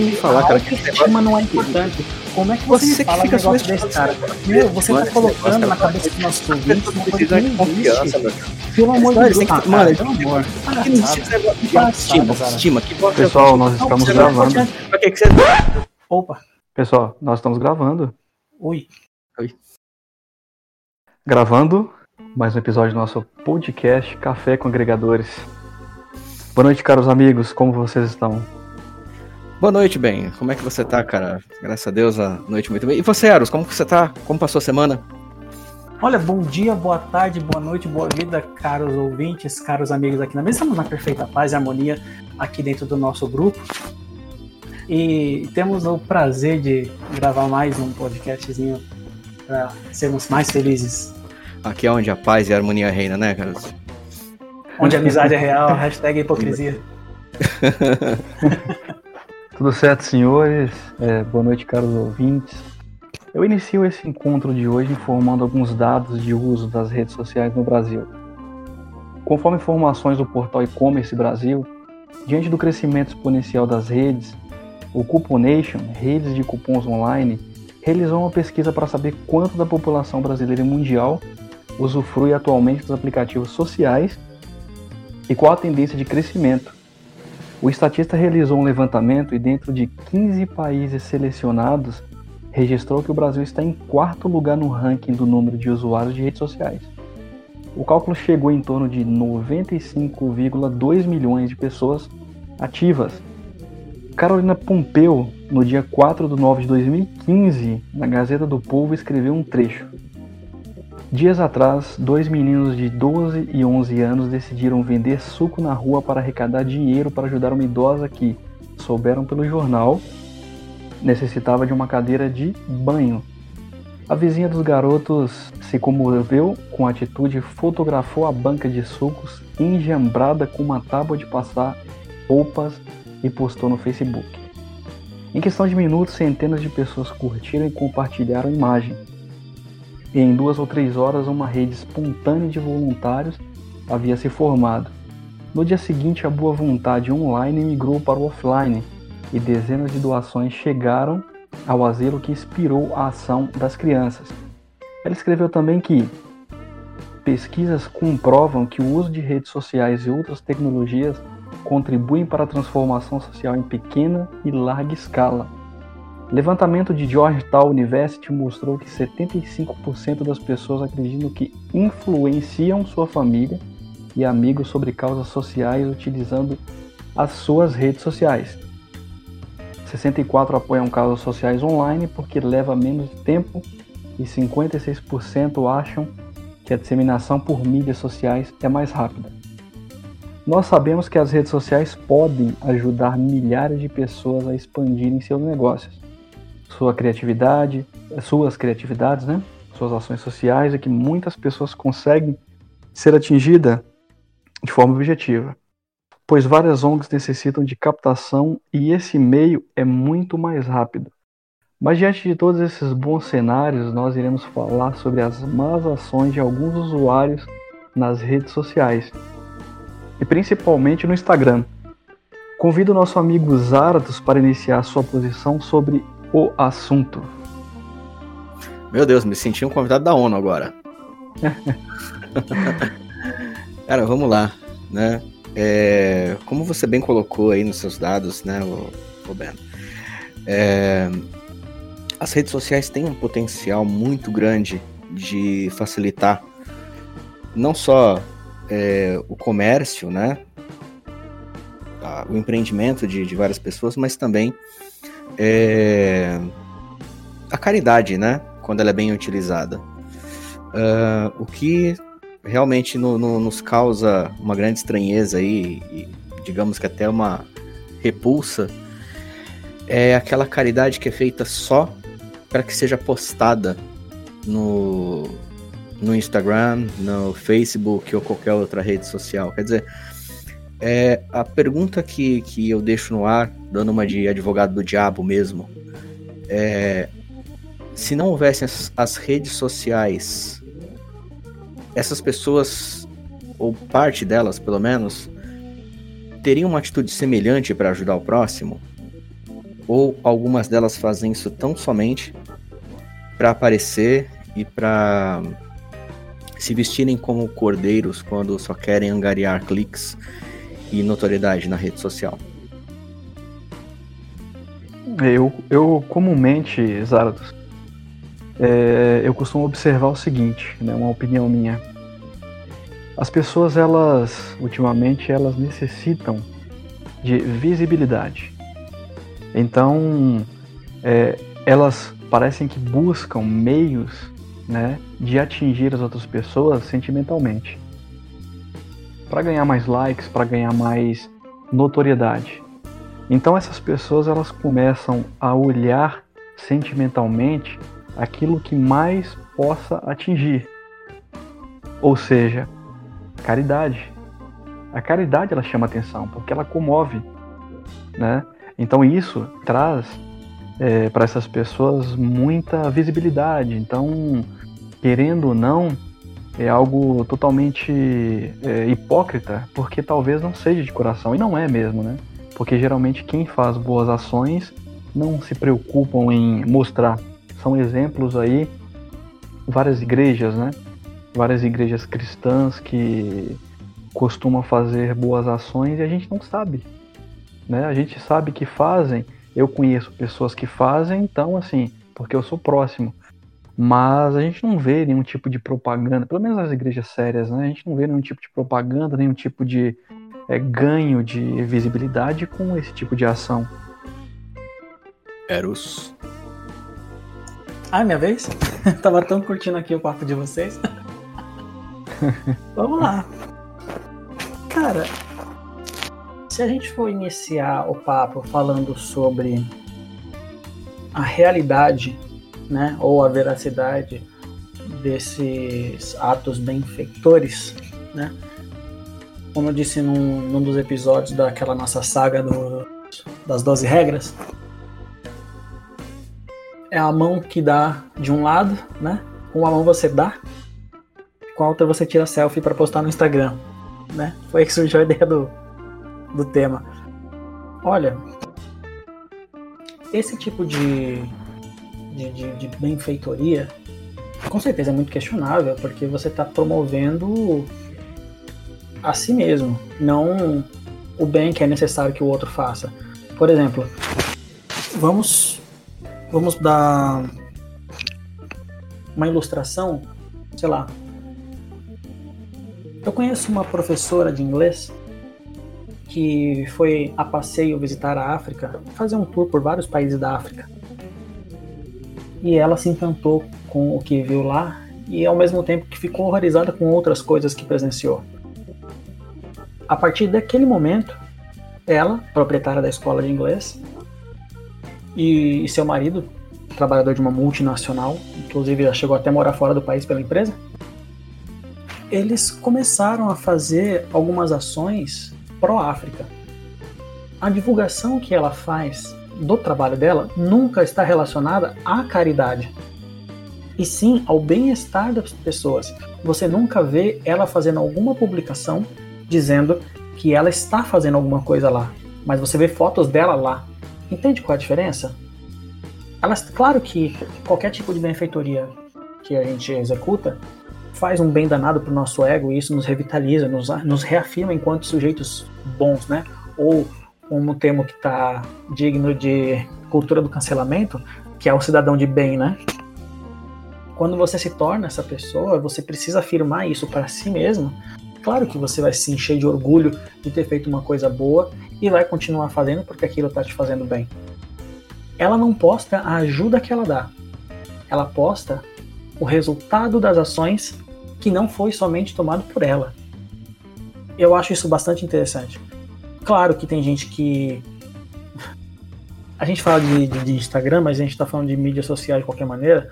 sem me falar, cara. Que autoestima não é importante. Como é que você, Você me fala que um fica negócio desse, cara? Meu, você tá colocando na cabeça do nosso ouvinte uma coisa que Precisa de não confiança, existe. Pelo amor de Deus, ah, mano, cara, pelo amor. Cara. bosta Pessoal, nós estamos é gravando. Opa, Pessoal, nós estamos gravando. oi. Gravando mais um episódio do nosso podcast Café com Agregadores. Boa noite, caros amigos. Como vocês estão? Boa noite, bem. Como é que você tá, cara? Graças a Deus, a noite muito bem. E você, Eros, como que você tá? Como passou a semana? Olha, bom dia, boa tarde, boa noite, boa vida, caros ouvintes, caros amigos aqui na mesa. Estamos na perfeita paz e harmonia aqui dentro do nosso grupo. E temos o prazer de gravar mais um podcastzinho para sermos mais felizes. Aqui é onde a paz e a harmonia reina, né, cara? Onde a amizade é real, hashtag hipocrisia. Tudo certo, senhores? É, boa noite, caros ouvintes. Eu inicio esse encontro de hoje informando alguns dados de uso das redes sociais no Brasil. Conforme informações do portal e-commerce Brasil, diante do crescimento exponencial das redes, o Cuponation, redes de cupons online, realizou uma pesquisa para saber quanto da população brasileira e mundial usufrui atualmente dos aplicativos sociais e qual a tendência de crescimento. O estatista realizou um levantamento e, dentro de 15 países selecionados, registrou que o Brasil está em quarto lugar no ranking do número de usuários de redes sociais. O cálculo chegou em torno de 95,2 milhões de pessoas ativas. Carolina Pompeu, no dia 4 de nove de 2015, na Gazeta do Povo, escreveu um trecho. Dias atrás, dois meninos de 12 e 11 anos decidiram vender suco na rua para arrecadar dinheiro para ajudar uma idosa que, souberam pelo jornal, necessitava de uma cadeira de banho. A vizinha dos garotos se comoveu com a atitude e fotografou a banca de sucos enjambrada com uma tábua de passar roupas e postou no Facebook. Em questão de minutos, centenas de pessoas curtiram e compartilharam a imagem. E em duas ou três horas, uma rede espontânea de voluntários havia se formado. No dia seguinte, a boa vontade online migrou para o offline e dezenas de doações chegaram ao asilo que inspirou a ação das crianças. Ela escreveu também que pesquisas comprovam que o uso de redes sociais e outras tecnologias contribuem para a transformação social em pequena e larga escala. Levantamento de Georgetown University mostrou que 75% das pessoas acreditam que influenciam sua família e amigos sobre causas sociais utilizando as suas redes sociais. 64 apoiam causas sociais online porque leva menos tempo e 56% acham que a disseminação por mídias sociais é mais rápida. Nós sabemos que as redes sociais podem ajudar milhares de pessoas a expandirem seus negócios, sua criatividade, suas criatividades, né? suas ações sociais, e que muitas pessoas conseguem ser atingidas de forma objetiva pois várias ONGs necessitam de captação e esse meio é muito mais rápido. Mas diante de todos esses bons cenários, nós iremos falar sobre as más ações de alguns usuários nas redes sociais e principalmente no Instagram. Convido o nosso amigo Zaratos para iniciar sua posição sobre o assunto. Meu Deus, me senti um convidado da ONU agora. Cara, vamos lá, né? É, como você bem colocou aí nos seus dados, né, o, Ben? É, as redes sociais têm um potencial muito grande de facilitar não só é, o comércio, né, o empreendimento de, de, várias pessoas, mas também é, a caridade, né, quando ela é bem utilizada. Uh, o que realmente no, no, nos causa uma grande estranheza aí, e digamos que até uma repulsa, é aquela caridade que é feita só para que seja postada no, no Instagram, no Facebook ou qualquer outra rede social. Quer dizer, é, a pergunta que, que eu deixo no ar, dando uma de advogado do diabo mesmo, é se não houvessem as, as redes sociais essas pessoas, ou parte delas pelo menos, teriam uma atitude semelhante para ajudar o próximo? ou algumas delas fazem isso tão somente para aparecer e para se vestirem como cordeiros quando só querem angariar cliques e notoriedade na rede social? Eu, eu comumente, Zaratos, é, eu costumo observar o seguinte, né, uma opinião minha. As pessoas, elas, ultimamente, elas necessitam de visibilidade. Então, é, elas parecem que buscam meios né, de atingir as outras pessoas sentimentalmente. Para ganhar mais likes, para ganhar mais notoriedade. Então essas pessoas elas começam a olhar sentimentalmente aquilo que mais possa atingir. Ou seja, caridade. A caridade ela chama atenção porque ela comove, né? Então isso traz é, para essas pessoas muita visibilidade. Então, querendo ou não, é algo totalmente é, hipócrita, porque talvez não seja de coração e não é mesmo, né? Porque geralmente quem faz boas ações não se preocupam em mostrar. São exemplos aí várias igrejas, né? Várias igrejas cristãs que costumam fazer boas ações e a gente não sabe. Né? A gente sabe que fazem, eu conheço pessoas que fazem, então assim, porque eu sou próximo. Mas a gente não vê nenhum tipo de propaganda, pelo menos nas igrejas sérias, né? A gente não vê nenhum tipo de propaganda, nenhum tipo de é, ganho de visibilidade com esse tipo de ação. Eros. Ah, minha vez? Tava tão curtindo aqui o quarto de vocês. Vamos lá. Cara, se a gente for iniciar o papo falando sobre a realidade, né, ou a veracidade desses atos benfeitores, né, como eu disse num, num dos episódios daquela nossa saga do, das 12 regras, é a mão que dá de um lado, né? Com uma mão você dá, com a outra você tira selfie para postar no Instagram, né? Foi aí que surgiu a ideia do, do tema. Olha, esse tipo de, de, de, de benfeitoria com certeza é muito questionável, porque você está promovendo a si mesmo, não o bem que é necessário que o outro faça. Por exemplo, vamos vamos dar uma ilustração, sei lá. Eu conheço uma professora de inglês que foi a passeio visitar a África, fazer um tour por vários países da África. E ela se encantou com o que viu lá e ao mesmo tempo que ficou horrorizada com outras coisas que presenciou. A partir daquele momento, ela, proprietária da escola de inglês, e, seu marido, trabalhador de uma multinacional, inclusive já chegou até a morar fora do país pela empresa, eles começaram a fazer algumas ações pró-África. A divulgação que ela faz do trabalho dela nunca está relacionada à caridade, e sim ao bem-estar das pessoas. Você nunca vê ela fazendo alguma publicação dizendo que ela está fazendo alguma coisa lá, mas você vê fotos dela lá. Entende qual é a diferença? Elas, claro que qualquer tipo de benfeitoria que a gente executa faz um bem danado para o nosso ego e isso nos revitaliza, nos, nos reafirma enquanto sujeitos bons, né? Ou um termo que está digno de cultura do cancelamento, que é o cidadão de bem, né? Quando você se torna essa pessoa, você precisa afirmar isso para si mesmo Claro que você vai se encher de orgulho de ter feito uma coisa boa e vai continuar fazendo porque aquilo está te fazendo bem. Ela não posta a ajuda que ela dá. Ela posta o resultado das ações que não foi somente tomado por ela. Eu acho isso bastante interessante. Claro que tem gente que. A gente fala de, de, de Instagram, mas a gente está falando de mídias sociais de qualquer maneira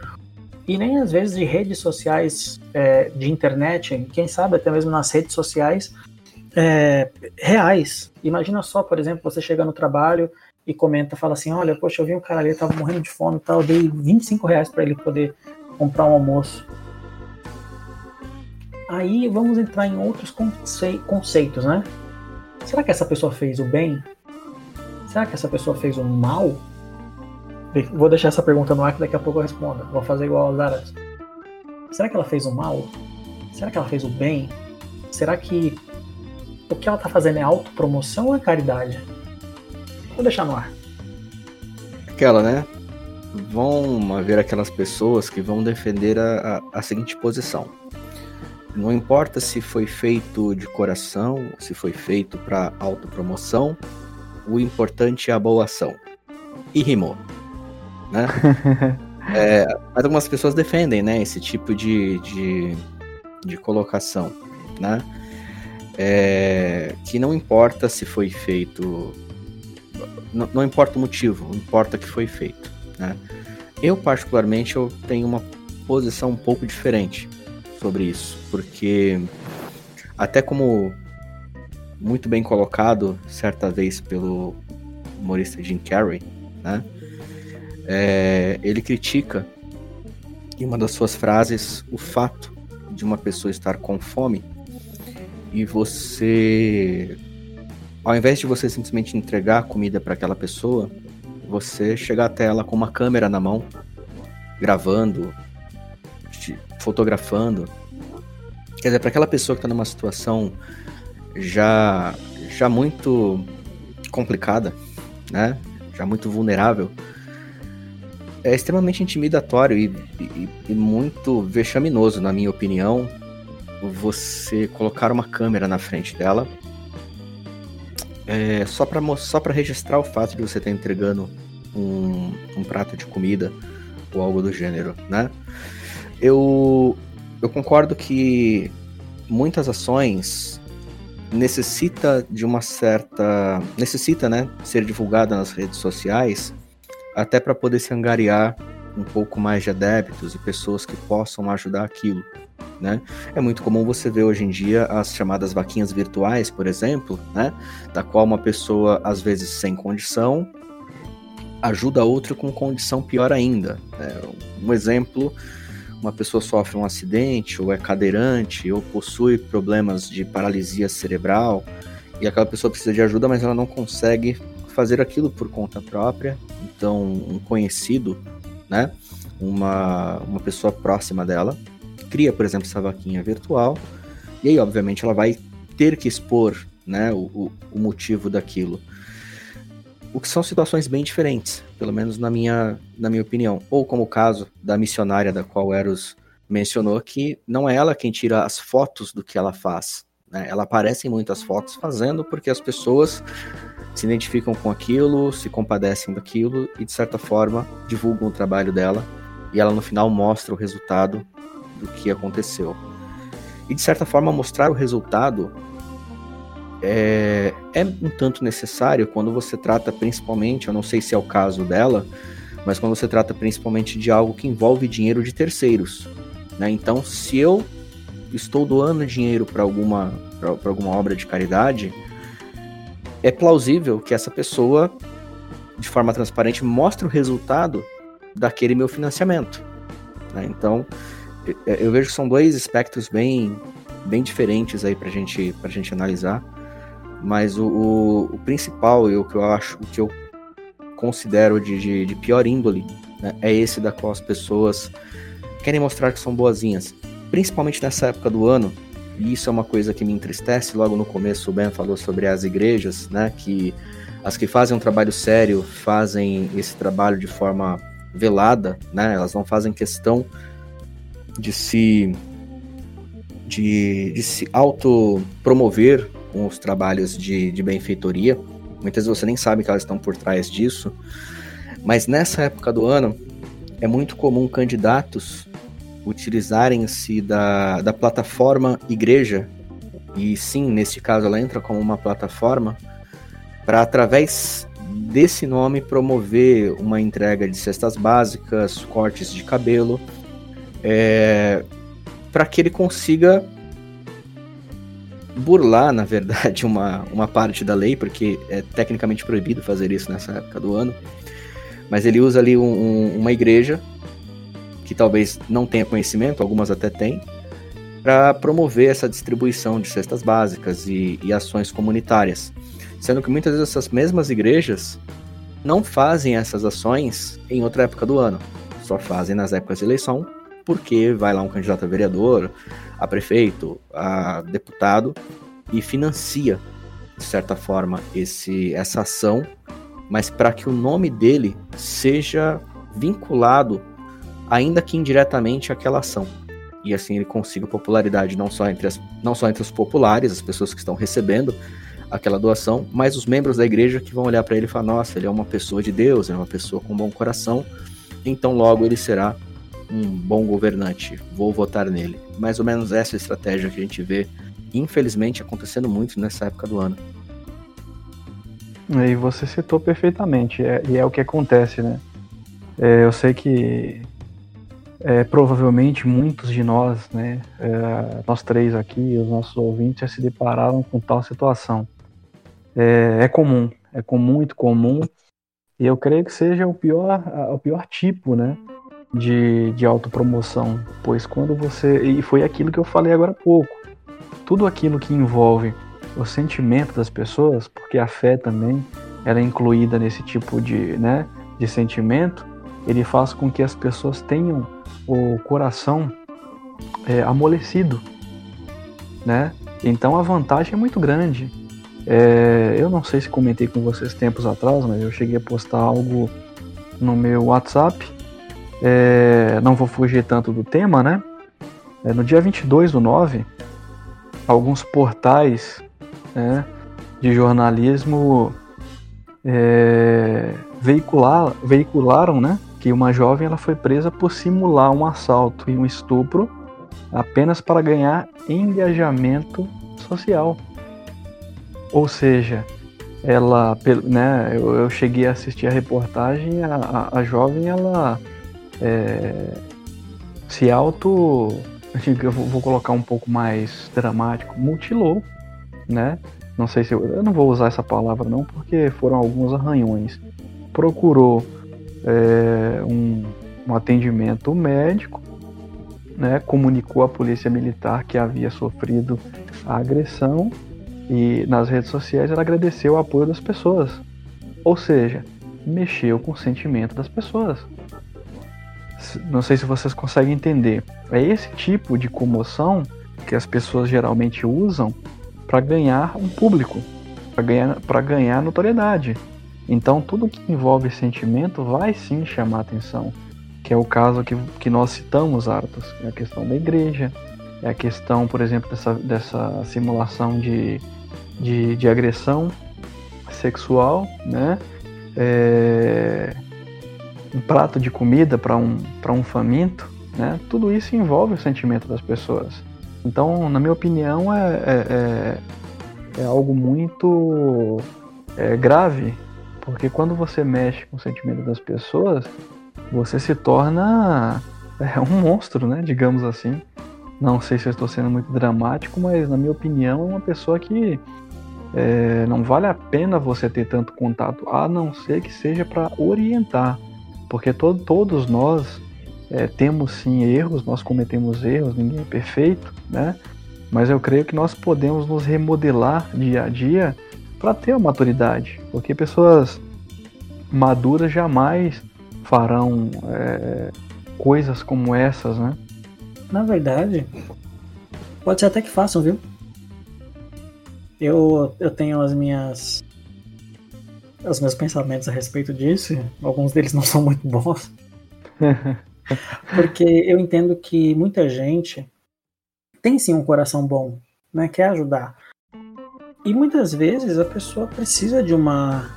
e nem às vezes de redes sociais é, de internet, quem sabe até mesmo nas redes sociais é, reais. Imagina só, por exemplo, você chega no trabalho e comenta, fala assim, olha, poxa, eu vi um cara ali, tava morrendo de fome e tal, dei 25 reais para ele poder comprar um almoço. Aí vamos entrar em outros conce conceitos, né? Será que essa pessoa fez o bem? Será que essa pessoa fez o mal? Vou deixar essa pergunta no ar que daqui a pouco eu respondo. Vou fazer igual aos árabes. Será que ela fez o mal? Será que ela fez o bem? Será que o que ela tá fazendo é autopromoção ou é caridade? Vou deixar no ar. Aquela, né? Vão haver aquelas pessoas que vão defender a, a, a seguinte posição. Não importa se foi feito de coração, se foi feito para autopromoção, o importante é a boa ação. E rimou. Né? é, mas algumas pessoas defendem né, esse tipo de, de, de colocação. Né? É, que não importa se foi feito. Não, não importa o motivo, importa que foi feito. Né? Eu, particularmente, eu tenho uma posição um pouco diferente sobre isso, porque até como muito bem colocado certa vez pelo humorista Jim Carrey, né? É, ele critica em uma das suas frases o fato de uma pessoa estar com fome e você, ao invés de você simplesmente entregar comida para aquela pessoa, você chegar até ela com uma câmera na mão, gravando, fotografando. Quer dizer, para aquela pessoa que está numa situação já, já muito complicada, né? Já muito vulnerável, é extremamente intimidatório e, e, e muito vexaminoso, na minha opinião, você colocar uma câmera na frente dela é, só para só registrar o fato de você estar entregando um, um prato de comida ou algo do gênero, né? Eu, eu concordo que muitas ações necessita de uma certa necessita, né, ser divulgada nas redes sociais até para poder se angariar um pouco mais de adeptos e pessoas que possam ajudar aquilo. Né? É muito comum você ver hoje em dia as chamadas vaquinhas virtuais, por exemplo, né? da qual uma pessoa, às vezes sem condição, ajuda outra com condição pior ainda. Né? Um exemplo, uma pessoa sofre um acidente, ou é cadeirante, ou possui problemas de paralisia cerebral, e aquela pessoa precisa de ajuda, mas ela não consegue fazer aquilo por conta própria. Então, um conhecido, né? Uma, uma pessoa próxima dela, cria, por exemplo, essa vaquinha virtual, e aí, obviamente, ela vai ter que expor né, o, o motivo daquilo. O que são situações bem diferentes, pelo menos na minha, na minha opinião. Ou como o caso da missionária da qual Eros mencionou, que não é ela quem tira as fotos do que ela faz. Né? Ela aparece em muitas fotos fazendo porque as pessoas se identificam com aquilo, se compadecem daquilo e, de certa forma, divulgam o trabalho dela e ela no final mostra o resultado do que aconteceu. E de certa forma mostrar o resultado é, é um tanto necessário quando você trata principalmente, eu não sei se é o caso dela, mas quando você trata principalmente de algo que envolve dinheiro de terceiros. Né? Então, se eu estou doando dinheiro para alguma, alguma obra de caridade, é plausível que essa pessoa, de forma transparente, mostre o resultado daquele meu financiamento. Né? Então, eu vejo que são dois espectros bem, bem diferentes aí para gente, a gente analisar. Mas o, o, o, principal e o que eu acho, o que eu considero de, de, de pior índole, né, é esse da qual as pessoas querem mostrar que são boazinhas. Principalmente nessa época do ano, e isso é uma coisa que me entristece. Logo no começo o Ben falou sobre as igrejas, né, que as que fazem um trabalho sério fazem esse trabalho de forma velada, né? Elas não fazem questão de se de, de se autopromover com os trabalhos de, de benfeitoria. Muitas vezes você nem sabe que elas estão por trás disso. Mas nessa época do ano, é muito comum candidatos utilizarem-se da, da plataforma igreja, e sim, neste caso ela entra como uma plataforma, para através desse nome promover uma entrega de cestas básicas, cortes de cabelo, é, para que ele consiga burlar, na verdade, uma, uma parte da lei, porque é tecnicamente proibido fazer isso nessa época do ano. Mas ele usa ali um, um, uma igreja, que talvez não tenha conhecimento, algumas até têm, para promover essa distribuição de cestas básicas e, e ações comunitárias. Sendo que muitas vezes essas mesmas igrejas não fazem essas ações em outra época do ano. Só fazem nas épocas de eleição, porque vai lá um candidato a vereador, a prefeito, a deputado e financia, de certa forma, esse, essa ação, mas para que o nome dele seja vinculado, ainda que indiretamente, àquela ação. E assim ele consiga popularidade não só entre, as, não só entre os populares, as pessoas que estão recebendo aquela doação, mas os membros da igreja que vão olhar para ele e falar: nossa, ele é uma pessoa de Deus, é uma pessoa com um bom coração, então logo ele será um bom governante, vou votar nele. Mais ou menos essa estratégia que a gente vê, infelizmente, acontecendo muito nessa época do ano. E você citou perfeitamente, é, e é o que acontece, né? É, eu sei que é, provavelmente muitos de nós, né, é, nós três aqui, os nossos ouvintes, já se depararam com tal situação. É, é, comum, é comum, muito comum, e eu creio que seja o pior, o pior tipo, né, de, de autopromoção, pois quando você, e foi aquilo que eu falei agora há pouco, tudo aquilo que envolve o sentimento das pessoas, porque a fé também ela é incluída nesse tipo de, né, de sentimento, ele faz com que as pessoas tenham o coração é, amolecido, né? Então a vantagem é muito grande. É, eu não sei se comentei com vocês tempos atrás, mas eu cheguei a postar algo no meu WhatsApp. É, não vou fugir tanto do tema, né? É, no dia 22 do 9, alguns portais né, de jornalismo é, veicular, veicularam né, que uma jovem ela foi presa por simular um assalto e um estupro apenas para ganhar engajamento social. Ou seja, ela, né, eu, eu cheguei a assistir a reportagem, a, a, a jovem ela é, se auto, eu vou colocar um pouco mais dramático, mutilou, né? Não sei se eu, eu não vou usar essa palavra não, porque foram alguns arranhões. Procurou é, um, um atendimento médico, né, comunicou à polícia militar que havia sofrido a agressão e nas redes sociais ela agradeceu o apoio das pessoas. Ou seja, mexeu com o sentimento das pessoas. Não sei se vocês conseguem entender. É esse tipo de comoção que as pessoas geralmente usam para ganhar um público, para ganhar, ganhar notoriedade. Então, tudo que envolve sentimento vai sim chamar atenção, que é o caso que, que nós citamos, Arthur. É a questão da igreja, é a questão, por exemplo, dessa, dessa simulação de, de, de agressão sexual, né? É, um prato de comida para um, um faminto, né? Tudo isso envolve o sentimento das pessoas. Então, na minha opinião, é, é, é, é algo muito é, grave porque quando você mexe com o sentimento das pessoas, você se torna é, um monstro, né? Digamos assim. Não sei se eu estou sendo muito dramático, mas na minha opinião é uma pessoa que é, não vale a pena você ter tanto contato, a não ser que seja para orientar. Porque to todos nós é, temos sim erros, nós cometemos erros, ninguém é perfeito, né? Mas eu creio que nós podemos nos remodelar dia a dia para ter a maturidade, porque pessoas maduras jamais farão é, coisas como essas, né? Na verdade, pode ser até que façam, viu? Eu, eu tenho as minhas os meus pensamentos a respeito disso, alguns deles não são muito bons. Porque eu entendo que muita gente tem sim um coração bom, né? Quer ajudar. E muitas vezes a pessoa precisa de uma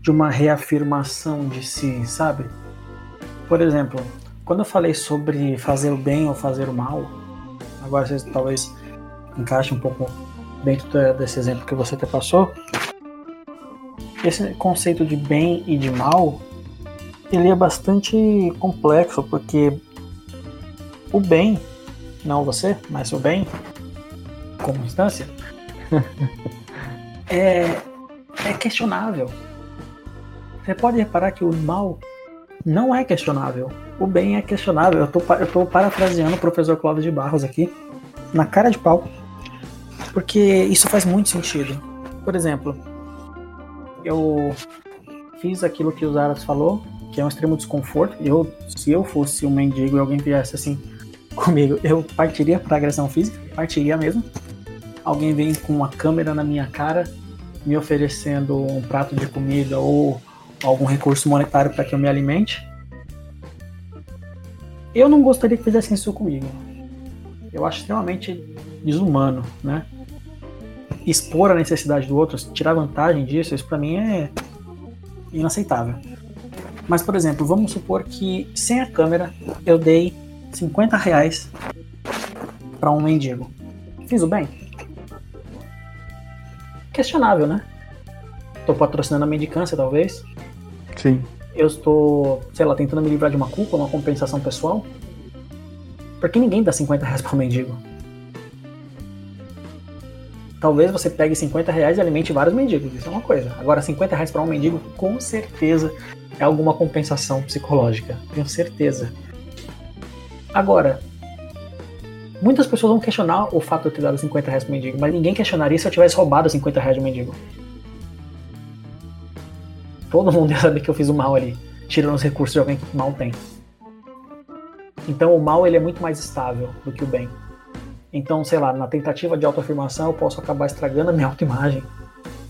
de uma reafirmação de si, sabe? Por exemplo, quando eu falei sobre fazer o bem ou fazer o mal, agora vocês talvez encaixem um pouco dentro desse exemplo que você até passou. Esse conceito de bem e de mal, ele é bastante complexo porque o bem, não você, mas o bem, como instância, é, é questionável. Você pode reparar que o mal não é questionável. O bem é questionável. Eu tô, eu tô parafraseando o professor Cláudio de Barros aqui, na cara de pau. Porque isso faz muito sentido. Por exemplo, eu fiz aquilo que o Zaras falou, que é um extremo desconforto. Eu, se eu fosse um mendigo e alguém viesse assim comigo, eu partiria para agressão física, partiria mesmo. Alguém vem com uma câmera na minha cara, me oferecendo um prato de comida ou algum recurso monetário para que eu me alimente. Eu não gostaria que fizessem isso comigo. Eu acho extremamente desumano, né? Expor a necessidade do outro, tirar vantagem disso, isso para mim é inaceitável. Mas, por exemplo, vamos supor que sem a câmera eu dei 50 reais para um mendigo. Fiz o bem? Questionável, né? Estou patrocinando a mendicância, talvez. Sim. Eu estou, sei lá, tentando me livrar de uma culpa, uma compensação pessoal. Porque ninguém dá 50 reais para um mendigo. Talvez você pegue 50 reais e alimente vários mendigos, isso é uma coisa. Agora, 50 reais para um mendigo, com certeza é alguma compensação psicológica. Tenho certeza. Agora, muitas pessoas vão questionar o fato de eu ter dado 50 reais pro mendigo, mas ninguém questionaria se eu tivesse roubado 50 reais do mendigo. Todo mundo ia saber que eu fiz o mal ali, tirando os recursos de alguém que mal tem. Então o mal ele é muito mais estável do que o bem. Então, sei lá, na tentativa de autoafirmação eu posso acabar estragando a minha autoimagem.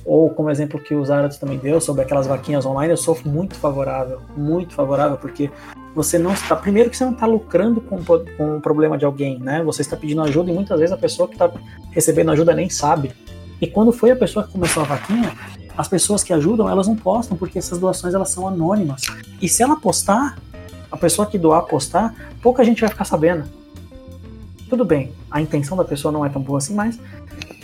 Ou como exemplo que o Zarados também deu sobre aquelas vaquinhas online, eu sou muito favorável, muito favorável, porque você não está. Primeiro que você não está lucrando com, com o problema de alguém, né? Você está pedindo ajuda e muitas vezes a pessoa que está recebendo ajuda nem sabe. E quando foi a pessoa que começou a vaquinha, as pessoas que ajudam, elas não postam, porque essas doações elas são anônimas. E se ela postar, a pessoa que doar postar, pouca gente vai ficar sabendo. Tudo bem, a intenção da pessoa não é tão boa assim, mas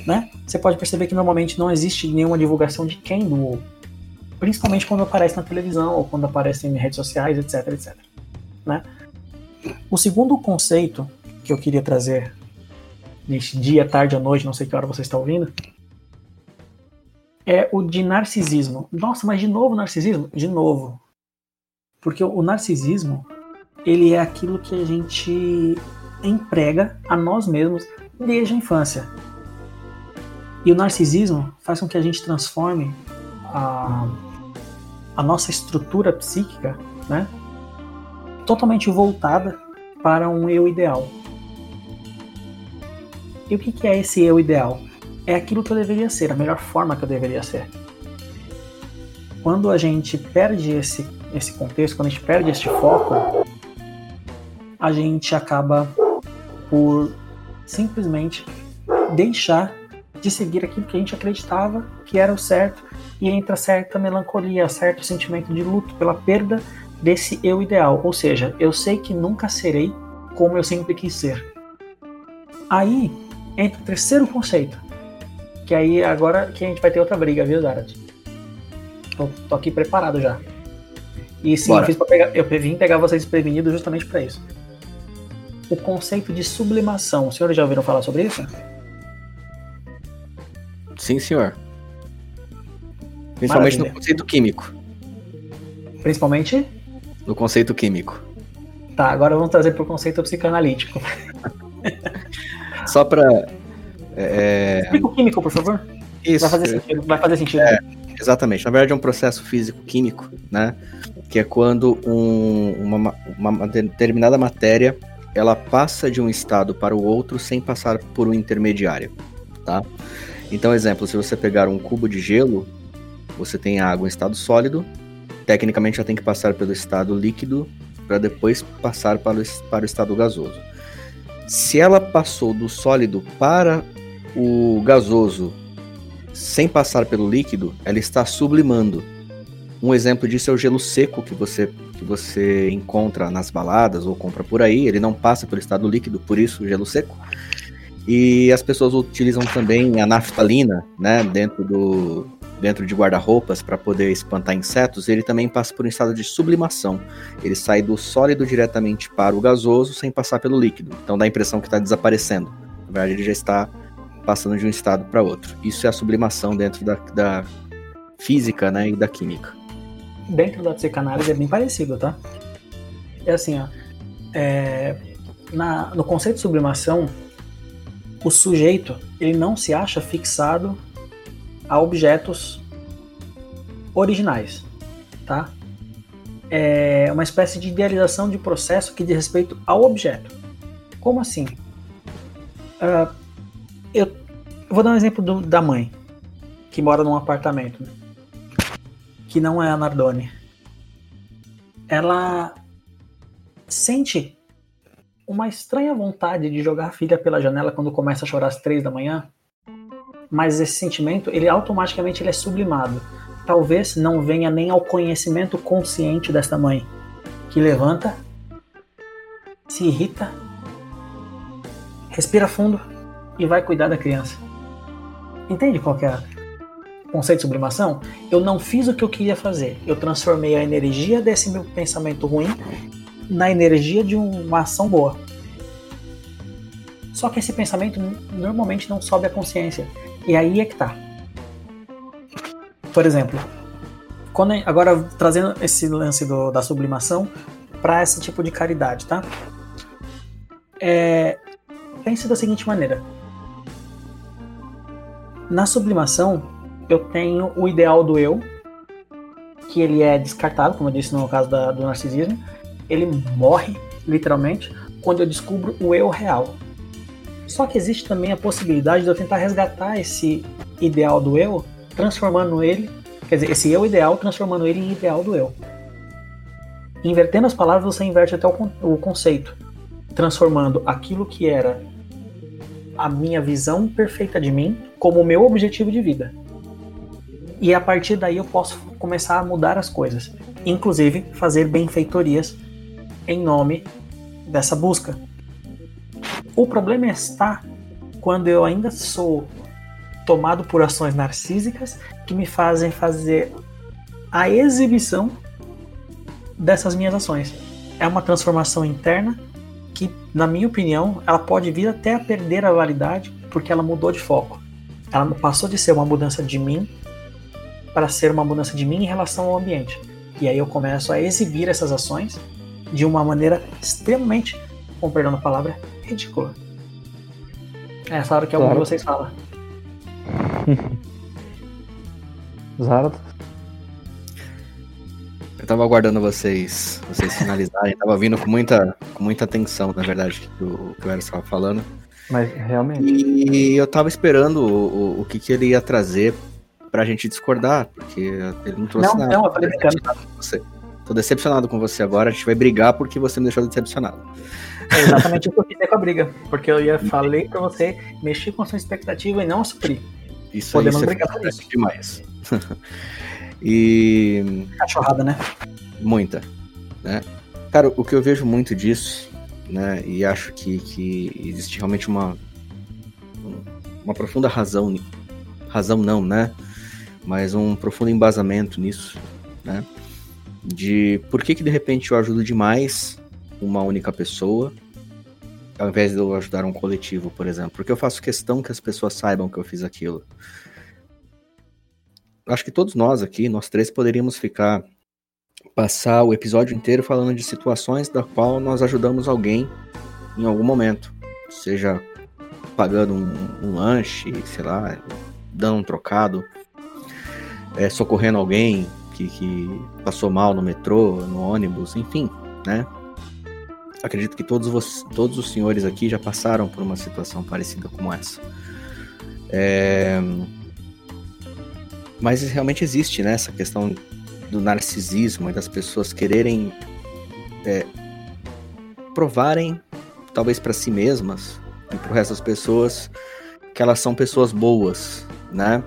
né, você pode perceber que normalmente não existe nenhuma divulgação de quem doou. Principalmente quando aparece na televisão ou quando aparece em redes sociais, etc, etc. Né? O segundo conceito que eu queria trazer neste dia, tarde ou noite, não sei que hora você está ouvindo, é o de narcisismo. Nossa, mas de novo narcisismo? De novo. Porque o narcisismo, ele é aquilo que a gente emprega a nós mesmos desde a infância. E o narcisismo faz com que a gente transforme a, a nossa estrutura psíquica, né, totalmente voltada para um eu ideal. E o que, é esse eu ideal? É aquilo que eu deveria ser, a melhor forma que eu deveria ser. Quando a gente perde esse, esse contexto, quando a gente perde este foco, a gente acaba por simplesmente deixar de seguir aquilo que a gente acreditava que era o certo e entra certa melancolia, certo sentimento de luto pela perda desse eu ideal. Ou seja, eu sei que nunca serei como eu sempre quis ser. Aí entra o terceiro conceito, que aí agora que a gente vai ter outra briga, viu, Zarat? Tô, tô aqui preparado já. E sim, eu, fiz pegar, eu vim pegar vocês desprevenidos justamente para isso. O conceito de sublimação. Os senhores já ouviram falar sobre isso? Sim, senhor. Principalmente Maravilha. no conceito químico. Principalmente? No conceito químico. Tá, agora vamos trazer para o conceito psicanalítico. Só para. É... Explica o químico, por favor. Isso. Vai fazer sentido. Vai fazer sentido. É, exatamente. Na verdade, é um processo físico-químico, né? Que é quando um, uma, uma determinada matéria ela passa de um estado para o outro sem passar por um intermediário, tá? Então, exemplo, se você pegar um cubo de gelo, você tem água em estado sólido, tecnicamente já tem que passar pelo estado líquido para depois passar para o, para o estado gasoso. Se ela passou do sólido para o gasoso sem passar pelo líquido, ela está sublimando. Um exemplo disso é o gelo seco que você, que você encontra nas baladas ou compra por aí. Ele não passa pelo estado líquido, por isso gelo seco. E as pessoas utilizam também a naftalina, né, dentro do dentro de guarda-roupas para poder espantar insetos. Ele também passa por um estado de sublimação. Ele sai do sólido diretamente para o gasoso sem passar pelo líquido. Então dá a impressão que está desaparecendo. Na verdade, ele já está passando de um estado para outro. Isso é a sublimação dentro da, da física, né, e da química. Dentro da psicanálise é bem parecido, tá? É assim, ó. É, na, no conceito de sublimação, o sujeito ele não se acha fixado a objetos originais. tá? É uma espécie de idealização de processo que diz respeito ao objeto. Como assim? Uh, eu, vou dar um exemplo do, da mãe, que mora num apartamento, né? Que não é a Nardone. Ela sente uma estranha vontade de jogar a filha pela janela quando começa a chorar às três da manhã, mas esse sentimento, ele automaticamente ele é sublimado. Talvez não venha nem ao conhecimento consciente desta mãe, que levanta, se irrita, respira fundo e vai cuidar da criança. Entende qual é o conceito de sublimação? Eu não fiz o que eu queria fazer. Eu transformei a energia desse meu pensamento ruim na energia de uma ação boa. Só que esse pensamento normalmente não sobe a consciência. E aí é que tá. Por exemplo, quando, agora trazendo esse lance do, da sublimação para esse tipo de caridade, tá? É, pense da seguinte maneira: na sublimação, eu tenho o ideal do eu, que ele é descartado, como eu disse no caso da, do narcisismo, ele morre, literalmente, quando eu descubro o eu real. Só que existe também a possibilidade de eu tentar resgatar esse ideal do eu, transformando ele, quer dizer, esse eu ideal, transformando ele em ideal do eu. Invertendo as palavras, você inverte até o, conceito, transformando aquilo que era a minha visão perfeita de mim como o meu objetivo de vida. E a partir daí eu posso começar a mudar as coisas, inclusive fazer benfeitorias em nome dessa busca. O problema está quando eu ainda sou tomado por ações narcísicas que me fazem fazer a exibição dessas minhas ações. É uma transformação interna que, na minha opinião, ela pode vir até a perder a validade porque ela mudou de foco. Ela passou de ser uma mudança de mim para ser uma mudança de mim em relação ao ambiente. E aí eu começo a exibir essas ações de uma maneira extremamente, com perdão da palavra, ridícula. É essa hora que algum claro. de vocês fala. Zara, eu tava aguardando vocês, vocês finalizarem, tava vindo com muita, com muita atenção, na verdade, o que o Eros estava falando. Mas realmente. E eu tava esperando o, o, o que, que ele ia trazer pra gente discordar, porque ele não trouxe não, nada. Não, eu falei você. Tô decepcionado com você agora, a gente vai brigar porque você me deixou decepcionado. É exatamente o que eu fiz com a briga, porque eu ia falei pra você mexer com a sua expectativa e não suprir. Isso Podemos aí, brigar por isso. demais. E. Cachorrada, né? Muita. Né? Cara, o que eu vejo muito disso, né? E acho que, que existe realmente uma. Uma profunda razão. Razão não, né? Mas um profundo embasamento nisso, né? De por que, que de repente eu ajudo demais uma única pessoa ao invés de eu ajudar um coletivo, por exemplo. Porque eu faço questão que as pessoas saibam que eu fiz aquilo acho que todos nós aqui, nós três, poderíamos ficar passar o episódio inteiro falando de situações da qual nós ajudamos alguém em algum momento, seja pagando um, um lanche, sei lá, dando um trocado, é, socorrendo alguém que, que passou mal no metrô, no ônibus, enfim, né? Acredito que todos, vocês, todos os senhores aqui já passaram por uma situação parecida como essa. É, mas realmente existe, né, essa questão do narcisismo e das pessoas quererem é, provarem, talvez para si mesmas e para o resto das pessoas, que elas são pessoas boas, né?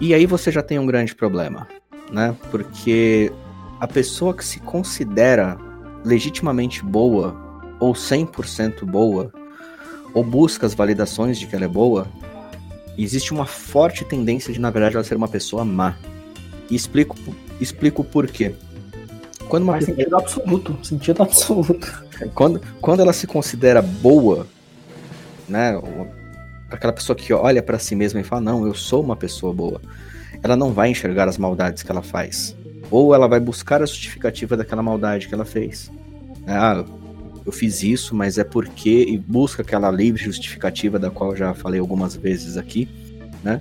E aí você já tem um grande problema, né? Porque a pessoa que se considera legitimamente boa ou 100% boa ou busca as validações de que ela é boa, existe uma forte tendência de, na verdade, ela ser uma pessoa má. E explico, explico por quê. Quando uma pessoa... sentido absoluto, sentido absoluto. Quando, quando ela se considera boa, né, aquela pessoa que olha para si mesma e fala, não, eu sou uma pessoa boa, ela não vai enxergar as maldades que ela faz. Ou ela vai buscar a justificativa daquela maldade que ela fez. Ah, eu fiz isso, mas é porque e busca aquela livre justificativa da qual já falei algumas vezes aqui, né?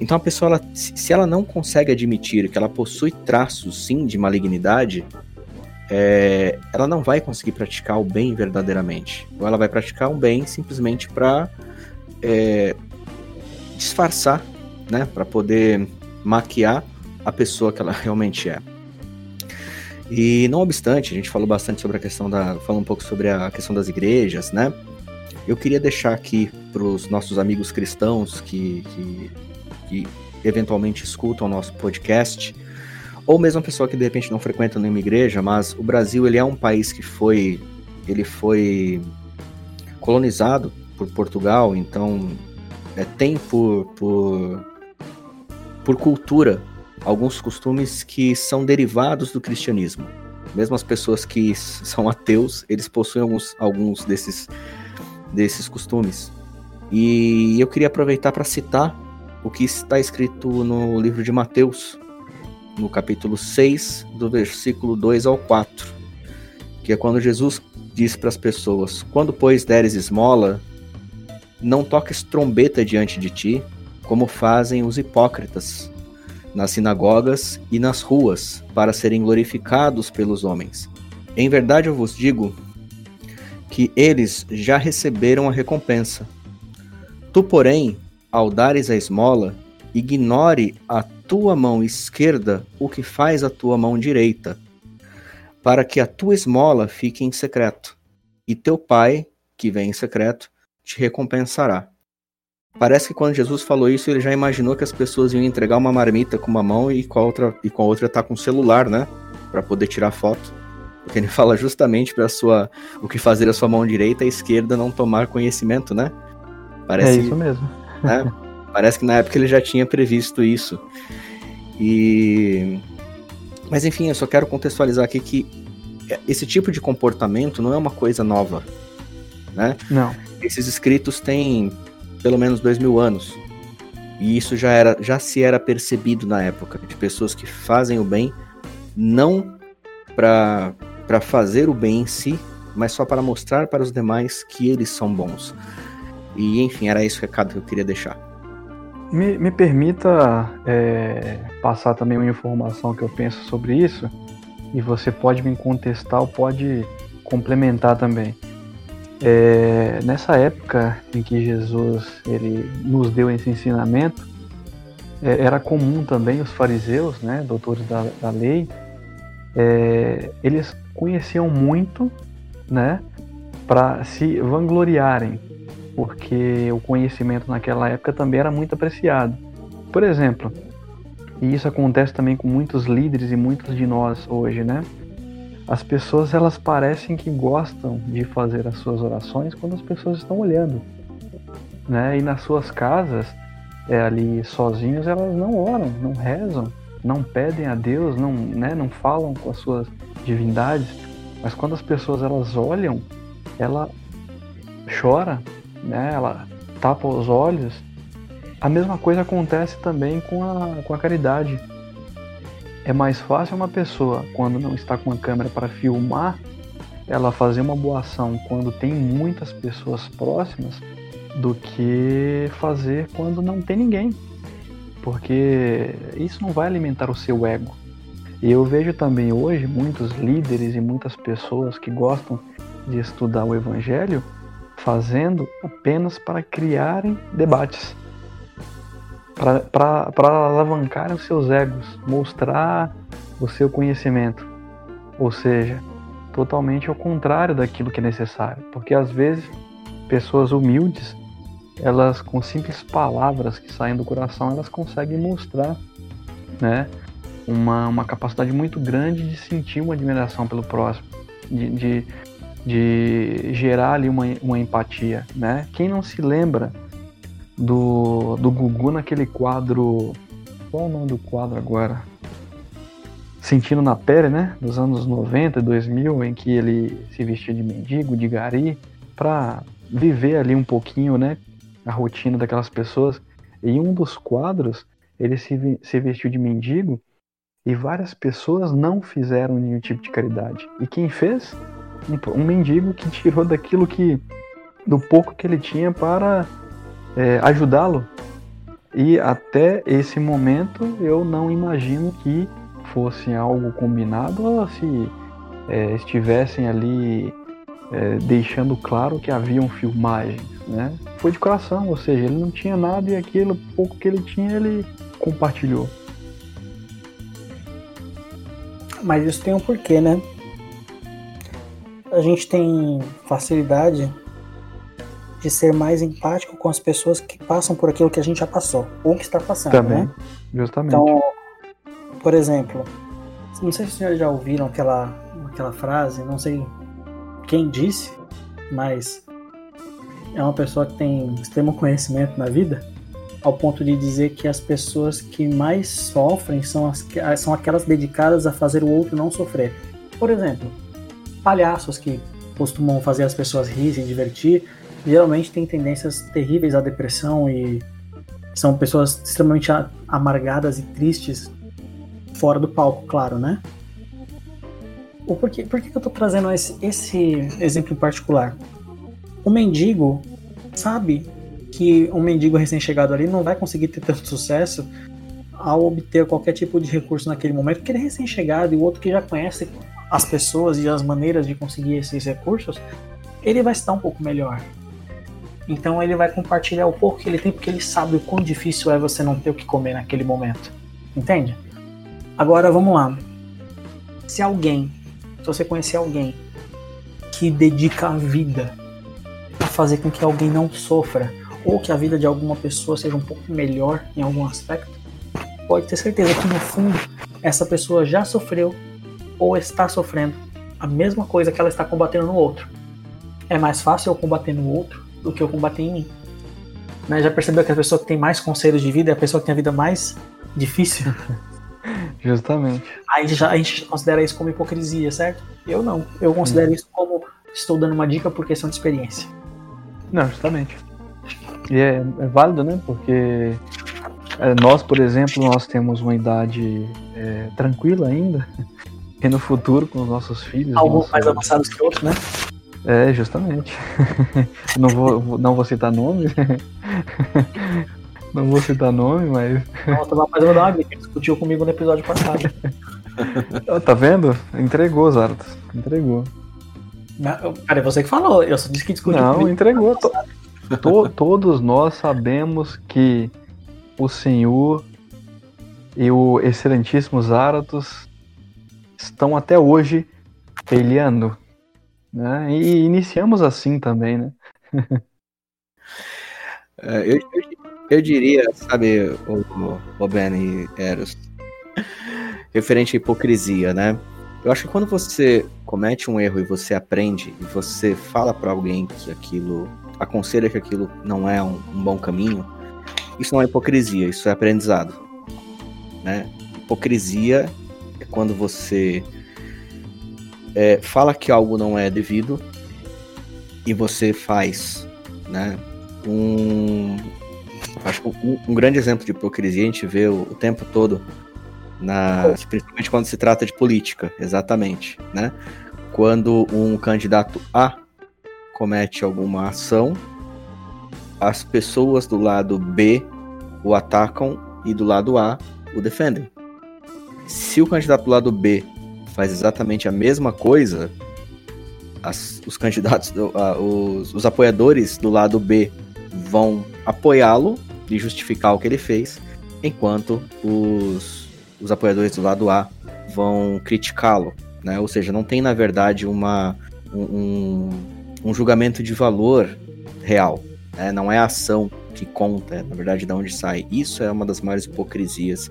Então a pessoa, ela, se ela não consegue admitir que ela possui traços, sim, de malignidade, é, ela não vai conseguir praticar o bem verdadeiramente. Ou ela vai praticar o bem simplesmente para é, disfarçar, né, para poder maquiar a pessoa que ela realmente é. E não obstante, a gente falou bastante sobre a questão da, falou um pouco sobre a questão das igrejas, né? Eu queria deixar aqui para os nossos amigos cristãos que, que, que eventualmente escutam o nosso podcast, ou mesmo a pessoa que de repente não frequenta nenhuma igreja, mas o Brasil ele é um país que foi ele foi colonizado por Portugal, então é, tem por, por, por cultura alguns costumes que são derivados do cristianismo. Mesmo as pessoas que são ateus, eles possuem alguns, alguns desses, desses costumes. E eu queria aproveitar para citar o que está escrito no livro de Mateus, no capítulo 6, do versículo 2 ao 4, que é quando Jesus diz para as pessoas: Quando, pois, deres esmola, não toques trombeta diante de ti, como fazem os hipócritas nas sinagogas e nas ruas, para serem glorificados pelos homens. Em verdade eu vos digo que eles já receberam a recompensa. Tu, porém, ao dares a esmola, ignore a tua mão esquerda o que faz a tua mão direita, para que a tua esmola fique em secreto, e teu pai, que vem em secreto, te recompensará. Parece que quando Jesus falou isso, ele já imaginou que as pessoas iam entregar uma marmita com uma mão e com a outra e com a outra tá com o celular, né, para poder tirar foto. Porque ele fala justamente para sua o que fazer a sua mão direita e a esquerda não tomar conhecimento, né? Parece, é isso mesmo. Né? Parece que na época ele já tinha previsto isso. E mas enfim, eu só quero contextualizar aqui que esse tipo de comportamento não é uma coisa nova, né? Não. Esses escritos têm pelo menos dois mil anos. E isso já, era, já se era percebido na época, de pessoas que fazem o bem não para fazer o bem em si, mas só para mostrar para os demais que eles são bons. E enfim, era esse o recado que eu queria deixar. Me, me permita é, passar também uma informação que eu penso sobre isso, e você pode me contestar ou pode complementar também. É, nessa época em que Jesus ele nos deu esse ensinamento, é, era comum também os fariseus, né, doutores da, da lei, é, eles conheciam muito, né, para se vangloriarem, porque o conhecimento naquela época também era muito apreciado. Por exemplo, e isso acontece também com muitos líderes e muitos de nós hoje, né? As pessoas elas parecem que gostam de fazer as suas orações quando as pessoas estão olhando, né? E nas suas casas, é, ali sozinhos, elas não oram, não rezam, não pedem a Deus, não, né? Não falam com as suas divindades, mas quando as pessoas elas olham, ela chora, né? Ela tapa os olhos. A mesma coisa acontece também com a, com a caridade é mais fácil uma pessoa, quando não está com a câmera para filmar, ela fazer uma boa ação quando tem muitas pessoas próximas do que fazer quando não tem ninguém. Porque isso não vai alimentar o seu ego. E eu vejo também hoje muitos líderes e muitas pessoas que gostam de estudar o evangelho fazendo apenas para criarem debates para alavancar os seus egos, mostrar o seu conhecimento. Ou seja, totalmente ao contrário daquilo que é necessário. Porque às vezes pessoas humildes, elas com simples palavras que saem do coração, elas conseguem mostrar, né, uma, uma capacidade muito grande de sentir uma admiração pelo próximo, de, de, de gerar ali uma, uma empatia, né? Quem não se lembra do, do Gugu naquele quadro. Qual o nome do quadro agora? Sentindo na pele, né? Dos anos 90, 2000, em que ele se vestia de mendigo, de gari, para viver ali um pouquinho, né? A rotina daquelas pessoas. E em um dos quadros, ele se, se vestiu de mendigo e várias pessoas não fizeram nenhum tipo de caridade. E quem fez? Um, um mendigo que tirou daquilo que. do pouco que ele tinha para é, ajudá-lo. E até esse momento eu não imagino que fosse algo combinado ou se é, estivessem ali é, deixando claro que haviam filmagens, né? Foi de coração, ou seja, ele não tinha nada e aquilo pouco que ele tinha ele compartilhou. Mas isso tem um porquê, né? A gente tem facilidade de ser mais empático com as pessoas que passam por aquilo que a gente já passou, ou que está passando, Também, né? justamente. Então, por exemplo, não sei se os senhores já ouviram aquela, aquela frase, não sei quem disse, mas é uma pessoa que tem extremo conhecimento na vida, ao ponto de dizer que as pessoas que mais sofrem são, as, são aquelas dedicadas a fazer o outro não sofrer. Por exemplo, palhaços que costumam fazer as pessoas rir, se divertir, geralmente têm tendências terríveis à depressão e são pessoas extremamente amargadas e tristes fora do palco, claro, né? O porquê, por que eu tô trazendo esse, esse exemplo em particular? O mendigo sabe que um mendigo recém-chegado ali não vai conseguir ter tanto sucesso ao obter qualquer tipo de recurso naquele momento, porque ele é recém-chegado e o outro que já conhece as pessoas e as maneiras de conseguir esses recursos, ele vai estar um pouco melhor. Então ele vai compartilhar o pouco que ele tem, porque ele sabe o quão difícil é você não ter o que comer naquele momento. Entende? Agora vamos lá. Se alguém, se você conhecer alguém que dedica a vida a fazer com que alguém não sofra, ou que a vida de alguma pessoa seja um pouco melhor em algum aspecto, pode ter certeza que no fundo essa pessoa já sofreu ou está sofrendo a mesma coisa que ela está combatendo no outro. É mais fácil eu combater no outro do que eu combater em mim. Né? Já percebeu que a pessoa que tem mais conselhos de vida é a pessoa que tem a vida mais difícil? Justamente. A gente, já, a gente considera isso como hipocrisia, certo? Eu não. Eu considero isso como estou dando uma dica por questão de experiência. Não, justamente. E é, é válido, né? Porque é, nós, por exemplo, nós temos uma idade é, tranquila ainda. E no futuro, com os nossos filhos. Alguns nossos... mais avançados que outros, né? É, justamente. não, vou, não vou citar nome. não vou citar nome, mas. Nossa, mas eu vou dar uma dica, discutiu comigo no episódio passado. tá vendo? Entregou, Zartos. Entregou. Não, cara, é você que falou, eu só disse que discutiu não, comigo. Entregou. To, todos nós sabemos que o Senhor e o excelentíssimo Zaratos estão até hoje peleando né? E iniciamos assim também, né? É, eu, eu, eu, diria, sabe, o, o Ben e Eros, referente à hipocrisia, né? Eu acho que quando você comete um erro e você aprende e você fala para alguém que aquilo, aconselha que aquilo não é um, um, bom caminho, isso não é hipocrisia, isso é aprendizado, né? Hipocrisia é quando você é, fala que algo não é devido e você faz, né? Um, acho que um, um grande exemplo de hipocrisia a gente vê o, o, tempo todo, na, principalmente quando se trata de política, exatamente, né? Quando um candidato A comete alguma ação, as pessoas do lado B o atacam e do lado A o defendem. Se o candidato do lado B faz exatamente a mesma coisa, as, os candidatos, uh, os, os apoiadores do lado B vão apoiá-lo e justificar o que ele fez, enquanto os, os apoiadores do lado A vão criticá-lo. Né? Ou seja, não tem na verdade uma, um, um julgamento de valor real. Né? Não é a ação que conta, é, na verdade, de onde sai. Isso é uma das maiores hipocrisias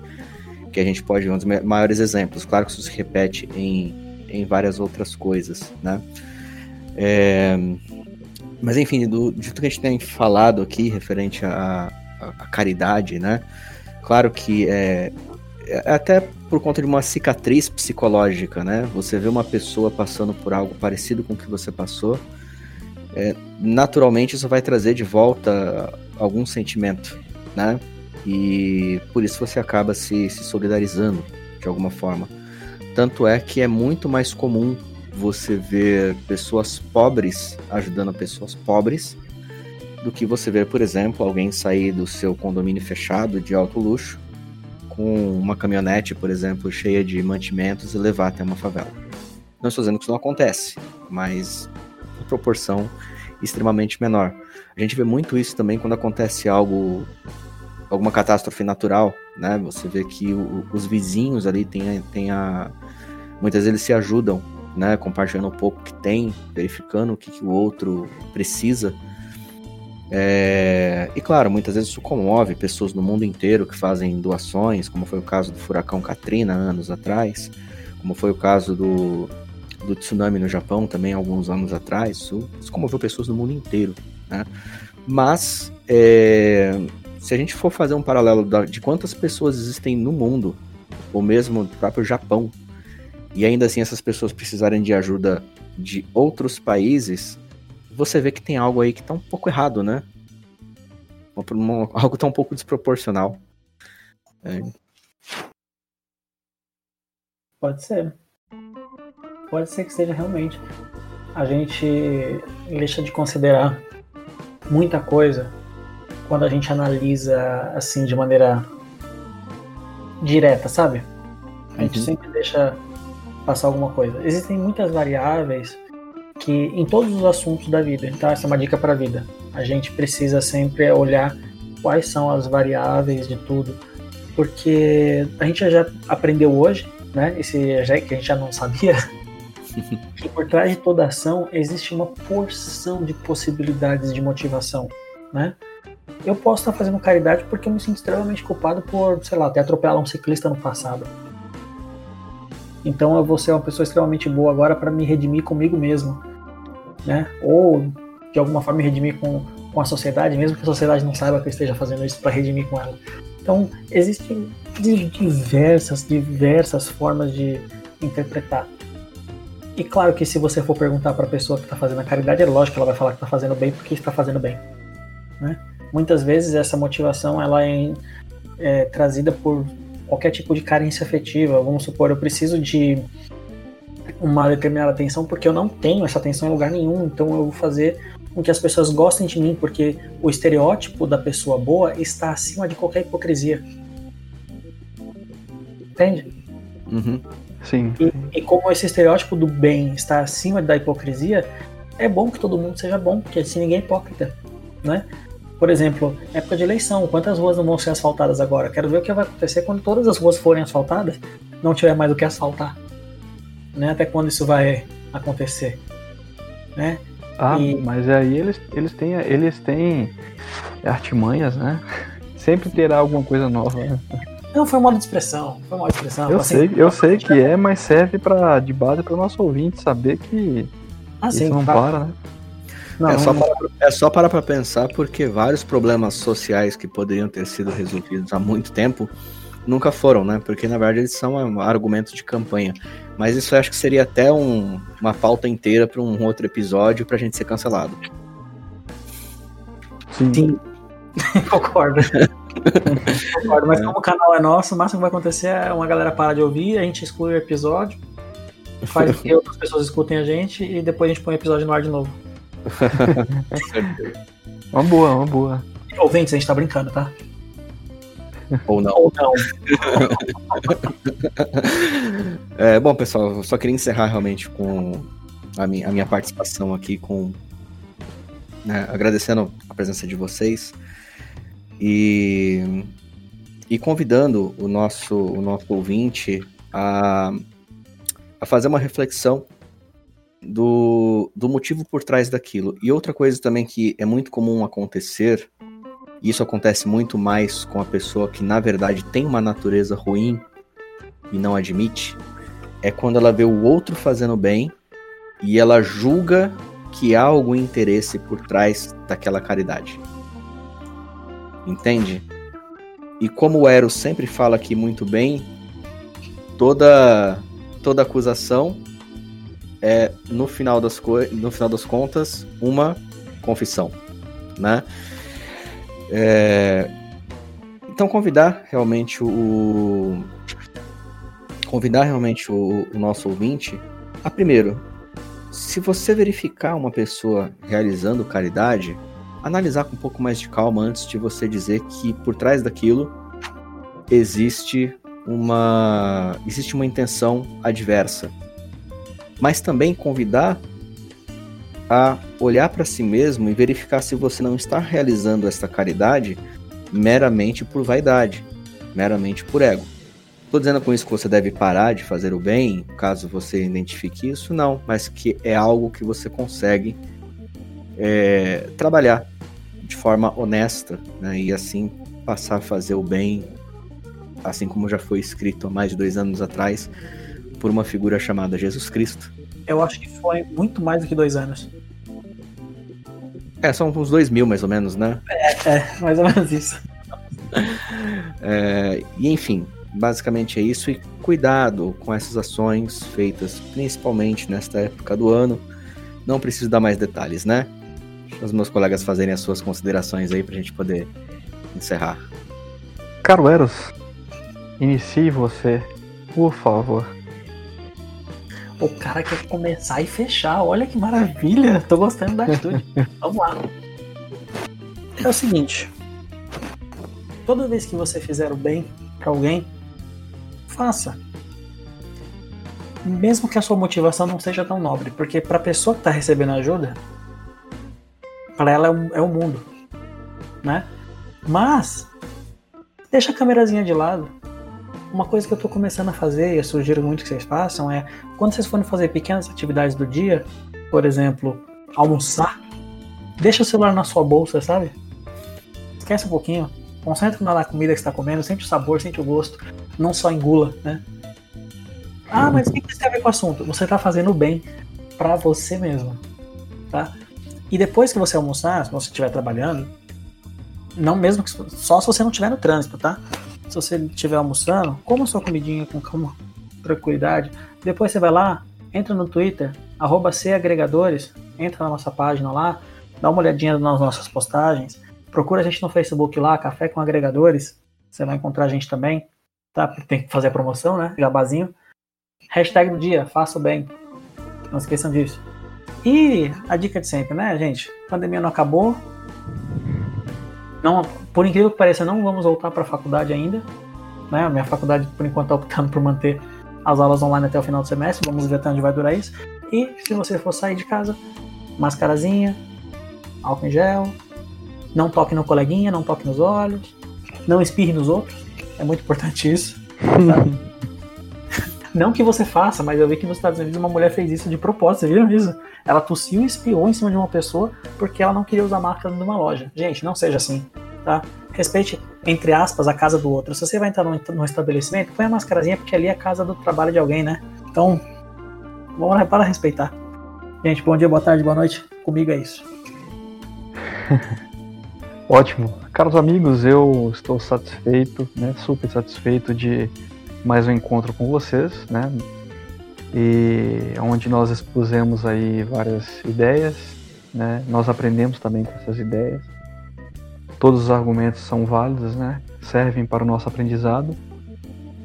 que a gente pode ver um dos maiores exemplos. Claro que isso se repete em, em várias outras coisas, né? É, mas enfim, do, de tudo que a gente tem falado aqui referente à, caridade, né? Claro que é, é, até por conta de uma cicatriz psicológica, né? Você vê uma pessoa passando por algo parecido com o que você passou, é, naturalmente isso vai trazer de volta algum sentimento, né? E por isso você acaba se, se solidarizando de alguma forma. Tanto é que é muito mais comum você ver pessoas pobres ajudando pessoas pobres do que você ver, por exemplo, alguém sair do seu condomínio fechado de alto luxo com uma caminhonete, por exemplo, cheia de mantimentos e levar até uma favela. Não estou dizendo que isso não acontece, mas em proporção extremamente menor. A gente vê muito isso também quando acontece algo, alguma catástrofe natural, né? Você vê que o, os vizinhos ali têm, têm a, muitas vezes se ajudam, né? Compartilhando um pouco que tem, verificando o que, que o outro precisa. É... E claro, muitas vezes isso comove pessoas no mundo inteiro que fazem doações, como foi o caso do furacão Katrina anos atrás, como foi o caso do, do tsunami no Japão também alguns anos atrás. Isso, isso comoveu pessoas no mundo inteiro. Né? Mas é, se a gente for fazer um paralelo de quantas pessoas existem no mundo, ou mesmo no próprio Japão, e ainda assim essas pessoas precisarem de ajuda de outros países, você vê que tem algo aí que está um pouco errado, né? Algo tá um pouco desproporcional. É. Pode ser. Pode ser que seja realmente. A gente deixa de considerar muita coisa quando a gente analisa assim de maneira direta, sabe? A gente uhum. sempre deixa passar alguma coisa. Existem muitas variáveis que em todos os assuntos da vida. Então essa é uma dica para a vida. A gente precisa sempre olhar quais são as variáveis de tudo, porque a gente já aprendeu hoje, né? Esse já que a gente já não sabia que por trás de toda ação existe uma porção de possibilidades de motivação, né? Eu posso estar fazendo caridade porque eu me sinto extremamente culpado por, sei lá, ter atropelado um ciclista no passado. Então eu vou ser uma pessoa extremamente boa agora para me redimir comigo mesmo, né? Ou de alguma forma me redimir com, com a sociedade, mesmo que a sociedade não saiba que eu esteja fazendo isso para redimir com ela. Então existem diversas, diversas formas de interpretar. E claro que se você for perguntar para a pessoa que está fazendo a caridade, é lógico que ela vai falar que está fazendo bem porque está fazendo bem. Né? Muitas vezes essa motivação ela é, é, trazida por qualquer tipo de carência afetiva. Vamos supor, eu preciso de uma determinada atenção porque eu não tenho essa atenção em lugar nenhum, então eu vou fazer com que as pessoas gostem de mim, porque o estereótipo da pessoa boa está acima de qualquer hipocrisia. Entende? Uhum. Sim. E, e, como esse estereótipo do bem está acima da hipocrisia, é bom que todo mundo seja bom, porque assim ninguém é hipócrita, né? Por exemplo, época de eleição, quantas ruas não vão ser asfaltadas agora? Quero ver o que vai acontecer quando todas as ruas forem asfaltadas, não tiver mais o que asfaltar. Né? Até quando isso vai acontecer? Né? Ah, e... mas aí eles, eles têm eles têm artimanhas, né? Sempre terá alguma coisa nova. Né? Não, foi um modo de expressão. Foi modo de expressão. Eu assim, sei, eu sei que é, mas serve para de base para o nosso ouvinte saber que ah, isso sim, não pra... para, né? Não, é, só para, é só parar para pensar porque vários problemas sociais que poderiam ter sido resolvidos há muito tempo nunca foram, né? Porque na verdade eles são argumentos de campanha. Mas isso eu acho que seria até um, uma pauta inteira para um outro episódio para a gente ser cancelado. Sim. Sim. Concordo. Concordo, mas é. como o canal é nosso, o máximo que vai acontecer é uma galera parar de ouvir, a gente exclui o episódio, faz com que outras pessoas escutem a gente e depois a gente põe o episódio no ar de novo. uma boa, uma boa. Ouvintes, a gente tá brincando, tá? Ou não. Ou não. é, bom, pessoal, eu só queria encerrar realmente com a minha, a minha participação aqui, com né, agradecendo a presença de vocês e, e convidando o nosso, o nosso ouvinte a, a fazer uma reflexão do, do motivo por trás daquilo. E outra coisa também que é muito comum acontecer, e isso acontece muito mais com a pessoa que na verdade tem uma natureza ruim e não admite, é quando ela vê o outro fazendo bem e ela julga que há algum interesse por trás daquela caridade. Entende? E como o Eros sempre fala aqui muito bem, toda toda acusação é no final das no final das contas uma confissão, né? É... Então convidar realmente o convidar realmente o, o nosso ouvinte a primeiro, se você verificar uma pessoa realizando caridade, analisar com um pouco mais de calma antes de você dizer que por trás daquilo existe uma existe uma intenção adversa. Mas também convidar a olhar para si mesmo e verificar se você não está realizando esta caridade meramente por vaidade, meramente por ego. Estou dizendo com isso que você deve parar de fazer o bem, caso você identifique isso, não, mas que é algo que você consegue é, trabalhar de forma honesta né, e assim passar a fazer o bem, assim como já foi escrito há mais de dois anos atrás por uma figura chamada Jesus Cristo. Eu acho que foi muito mais do que dois anos. É, são uns dois mil mais ou menos, né? É, é mais ou menos isso. é, e enfim, basicamente é isso. E cuidado com essas ações feitas principalmente nesta época do ano. Não preciso dar mais detalhes, né? Deixa os meus colegas fazerem as suas considerações aí pra gente poder encerrar. Caro Eros, inicie você, por favor. O cara quer começar e fechar. Olha que maravilha. Tô gostando da atitude. Vamos lá. É o seguinte. Toda vez que você fizer o bem para alguém, faça. Mesmo que a sua motivação não seja tão nobre, porque para a pessoa que está recebendo ajuda, para ela é o, é o mundo, né? Mas deixa a câmerazinha de lado, uma coisa que eu estou começando a fazer, e eu sugiro muito que vocês façam, é quando vocês forem fazer pequenas atividades do dia, por exemplo, almoçar, deixa o celular na sua bolsa, sabe? Esquece um pouquinho, concentra na comida que está comendo, sente o sabor, sente o gosto, não só engula, né? Ah, mas o que isso tem a ver com o assunto? Você está fazendo bem para você mesmo, tá? E depois que você almoçar, se você estiver trabalhando, não mesmo que só se você não estiver no trânsito, tá? Se você estiver almoçando, coma sua comidinha com calma, tranquilidade. Depois você vai lá, entra no Twitter, arroba agregadores, entra na nossa página lá, dá uma olhadinha nas nossas postagens, procura a gente no Facebook lá, Café com Agregadores, você vai encontrar a gente também, tá? Tem que fazer a promoção, né? Jabazinho. Hashtag do dia, faça o bem. Não esqueçam disso. E a dica de sempre, né, gente? A pandemia não acabou, não, por incrível que pareça, não vamos voltar para a faculdade ainda. Né? A minha faculdade, por enquanto, está optando por manter as aulas online até o final do semestre. Vamos ver até onde vai durar isso. E se você for sair de casa, mascarazinha, álcool em gel, não toque no coleguinha, não toque nos olhos, não espirre nos outros. É muito importante isso. não que você faça, mas eu vi que nos Estados Unidos uma mulher fez isso de propósito, viram isso? Ela tossiu e espiou em cima de uma pessoa porque ela não queria usar máscara numa loja. Gente, não seja assim, tá? Respeite, entre aspas, a casa do outro. Se você vai entrar num, num estabelecimento, põe a máscarazinha porque ali é a casa do trabalho de alguém, né? Então, lá para respeitar. Gente, bom dia, boa tarde, boa noite. Comigo é isso. Ótimo. Caros amigos, eu estou satisfeito, né? Super satisfeito de mais um encontro com vocês, né? E onde nós expusemos aí várias ideias, né? Nós aprendemos também com essas ideias. Todos os argumentos são válidos, né? Servem para o nosso aprendizado.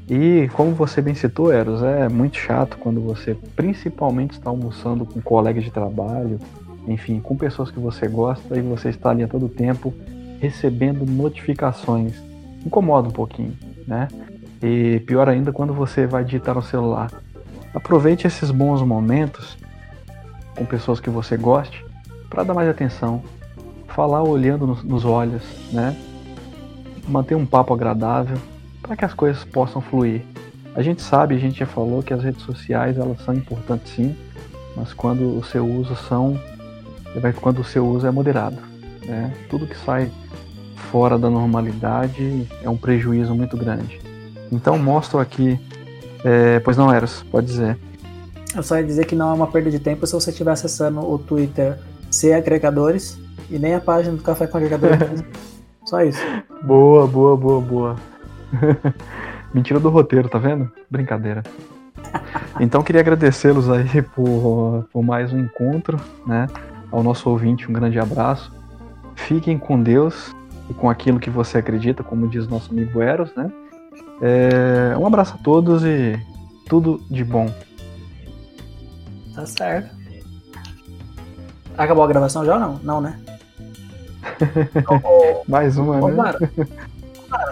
E como você bem citou, Eros, é muito chato quando você principalmente está almoçando com colegas de trabalho, enfim, com pessoas que você gosta e você está ali a todo tempo recebendo notificações. Incomoda um pouquinho, né? E pior ainda quando você vai digitar no celular. Aproveite esses bons momentos com pessoas que você goste para dar mais atenção, falar olhando nos, nos olhos, né? Manter um papo agradável para que as coisas possam fluir. A gente sabe, a gente já falou que as redes sociais elas são importantes sim, mas quando o seu uso são quando o seu uso é moderado, né? Tudo que sai fora da normalidade é um prejuízo muito grande. Então mostro aqui. É, pois não, Eros, pode dizer. Eu só ia dizer que não é uma perda de tempo se você estiver acessando o Twitter C Agregadores e nem a página do Café com Agregadores. só isso. Boa, boa, boa, boa. Mentira do roteiro, tá vendo? Brincadeira. Então queria agradecê-los aí por, por mais um encontro, né? Ao nosso ouvinte, um grande abraço. Fiquem com Deus e com aquilo que você acredita, como diz nosso amigo Eros, né? É, um abraço a todos e tudo de bom. Tá certo. Acabou a gravação já ou não? Não, né? Mais uma, Ô, né? Mara,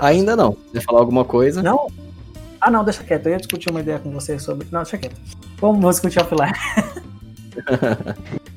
Ainda não. Você falar alguma coisa? não? Ah, não, deixa quieto. Eu ia discutir uma ideia com você sobre. Não, deixa quieto. Vamos, vamos discutir offline.